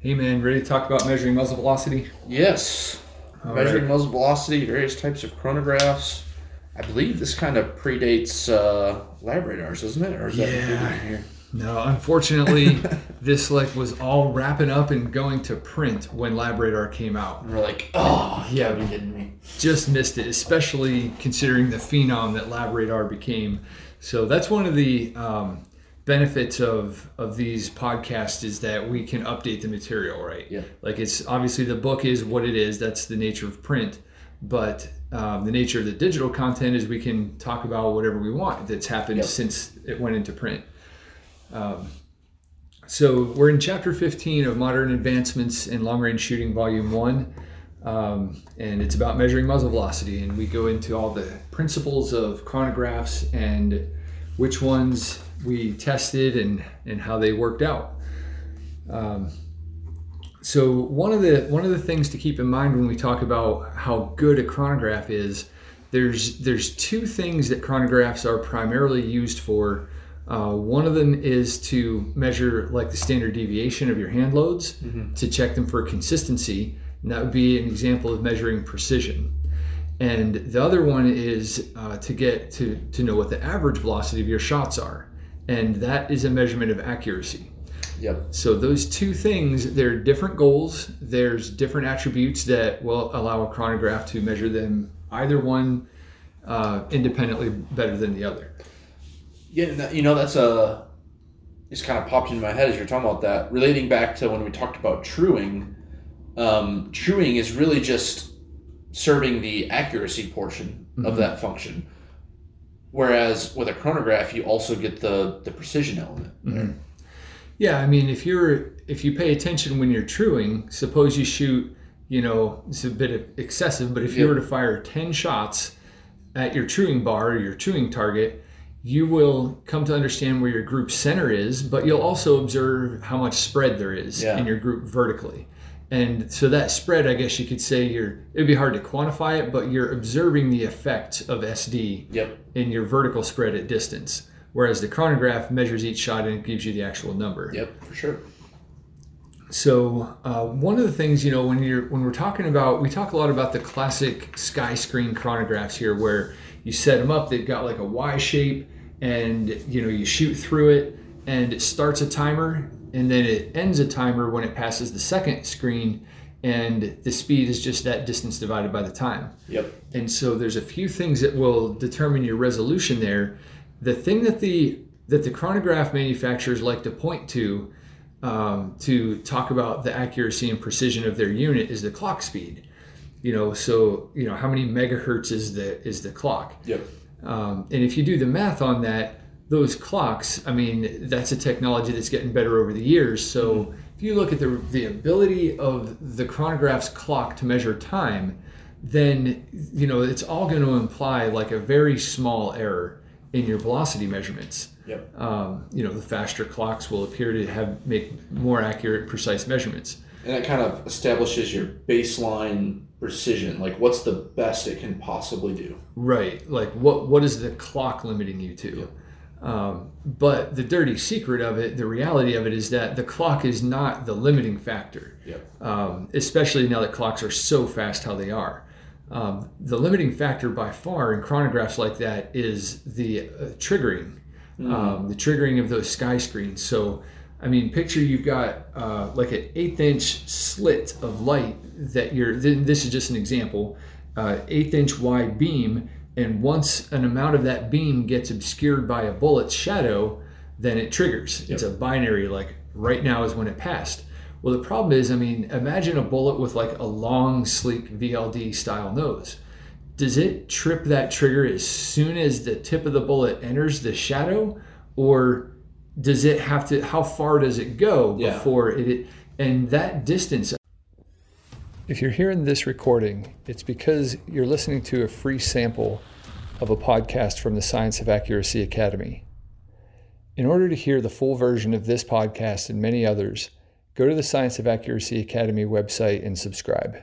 Hey man, ready to talk about measuring muzzle velocity? Yes. All Measuring right. muzzle velocity, various types of chronographs. I believe this kind of predates uh, LabRadars, doesn't it? Or is Yeah. in here? No, unfortunately, this like was all wrapping up and going to print when LabRadar came out. And we're like, oh, Yeah. you kidding me? Just missed it, especially considering the phenom that LabRadar became. So that's one of the um, benefits of of these podcasts is that we can update the material, right? Yeah. Like it's obviously the book is what it is. That's the nature of print. But um, the nature of the digital content is we can talk about whatever we want that's happened Yep. since it went into print. Um, so we're in chapter 15 of Modern Advancements in Long Range Shooting, Volume 1. Um, and it's about measuring muzzle velocity. And we go into all the principles of chronographs and which ones we tested and, and how they worked out. Um, so one of the one of the things to keep in mind when we talk about how good a chronograph is, there's there's two things that chronographs are primarily used for. Uh, one of them is to measure like the standard deviation of your hand loads to check them for consistency, and that would be an example of measuring precision. And the other one is uh, to get to to know what the average velocity of your shots are, and that is a measurement of accuracy. Yep. So those two things, they're different goals. There's different attributes that will allow a chronograph to measure them. Either one uh, independently better than the other. Yeah, you know, that's a. Just kind of popped into my head as you're talking about that. Relating back to when we talked about truing, um, truing is really just serving the accuracy portion of Mhm. that function. Whereas with a chronograph, you also get the the precision element. Mhm. Yeah, I mean, if you're if you pay attention when you're truing, suppose you shoot, you know, it's a bit excessive, but if you Yep. were to fire ten shots at your truing bar or your truing target, you will come to understand where your group center is, but you'll also observe how much spread there is Yeah. in your group vertically. And so that spread, I guess you could say you're it'd be hard to quantify it, but you're observing the effect of SD Yep. in your vertical spread at distance. Whereas the chronograph measures each shot and it gives you the actual number. Yep. For sure. So uh, one of the things you know when you're when we're talking about we talk a lot about the classic sky screen chronographs here where you set them up they've got like a Y shape and you know you shoot through it and it starts a timer and then it ends a timer when it passes the second screen and the speed is just that distance divided by the time. Yep. And so there's a few things that will determine your resolution there. The thing that the that the chronograph manufacturers like to point to um, to talk about the accuracy and precision of their unit is the clock speed. You know, so you know how many megahertz is the is the clock. Yep. Um, and if you do the math on that, those clocks, I mean, that's a technology that's getting better over the years. So if you look at the, the ability of the chronograph's clock to measure time, then, you know, it's all going to imply like a very small error in your velocity measurements. Yep. Um, you know, the faster clocks will appear to have make more accurate, precise measurements. And that kind of establishes your baseline precision. Like, what's the best it can possibly do? Right. Like what what is the clock limiting you to? Um, but the dirty secret of it, the reality of it is that the clock is not the limiting factor, Yep. um, especially now that clocks are so fast how they are. Um, the limiting factor by far in chronographs like that is the uh, triggering, um, the triggering of those sky screens. So, I mean, picture you've got uh, like an eighth inch slit of light that you're, th- this is just an example, uh, eighth inch wide beam. And once an amount of that beam gets obscured by a bullet's shadow, then it triggers. It's a binary, like right now is when it passed. Well, the problem is, I mean, imagine a bullet with like a long, sleek VLD style nose. Does it trip that trigger as soon as the tip of the bullet enters the shadow, or does it have to? How far does it go Yeah. before it? And that distance. If you're hearing this recording, it's because you're listening to a free sample of a podcast from the Science of Accuracy Academy. In order to hear the full version of this podcast and many others, go to the Science of Accuracy Academy website and subscribe.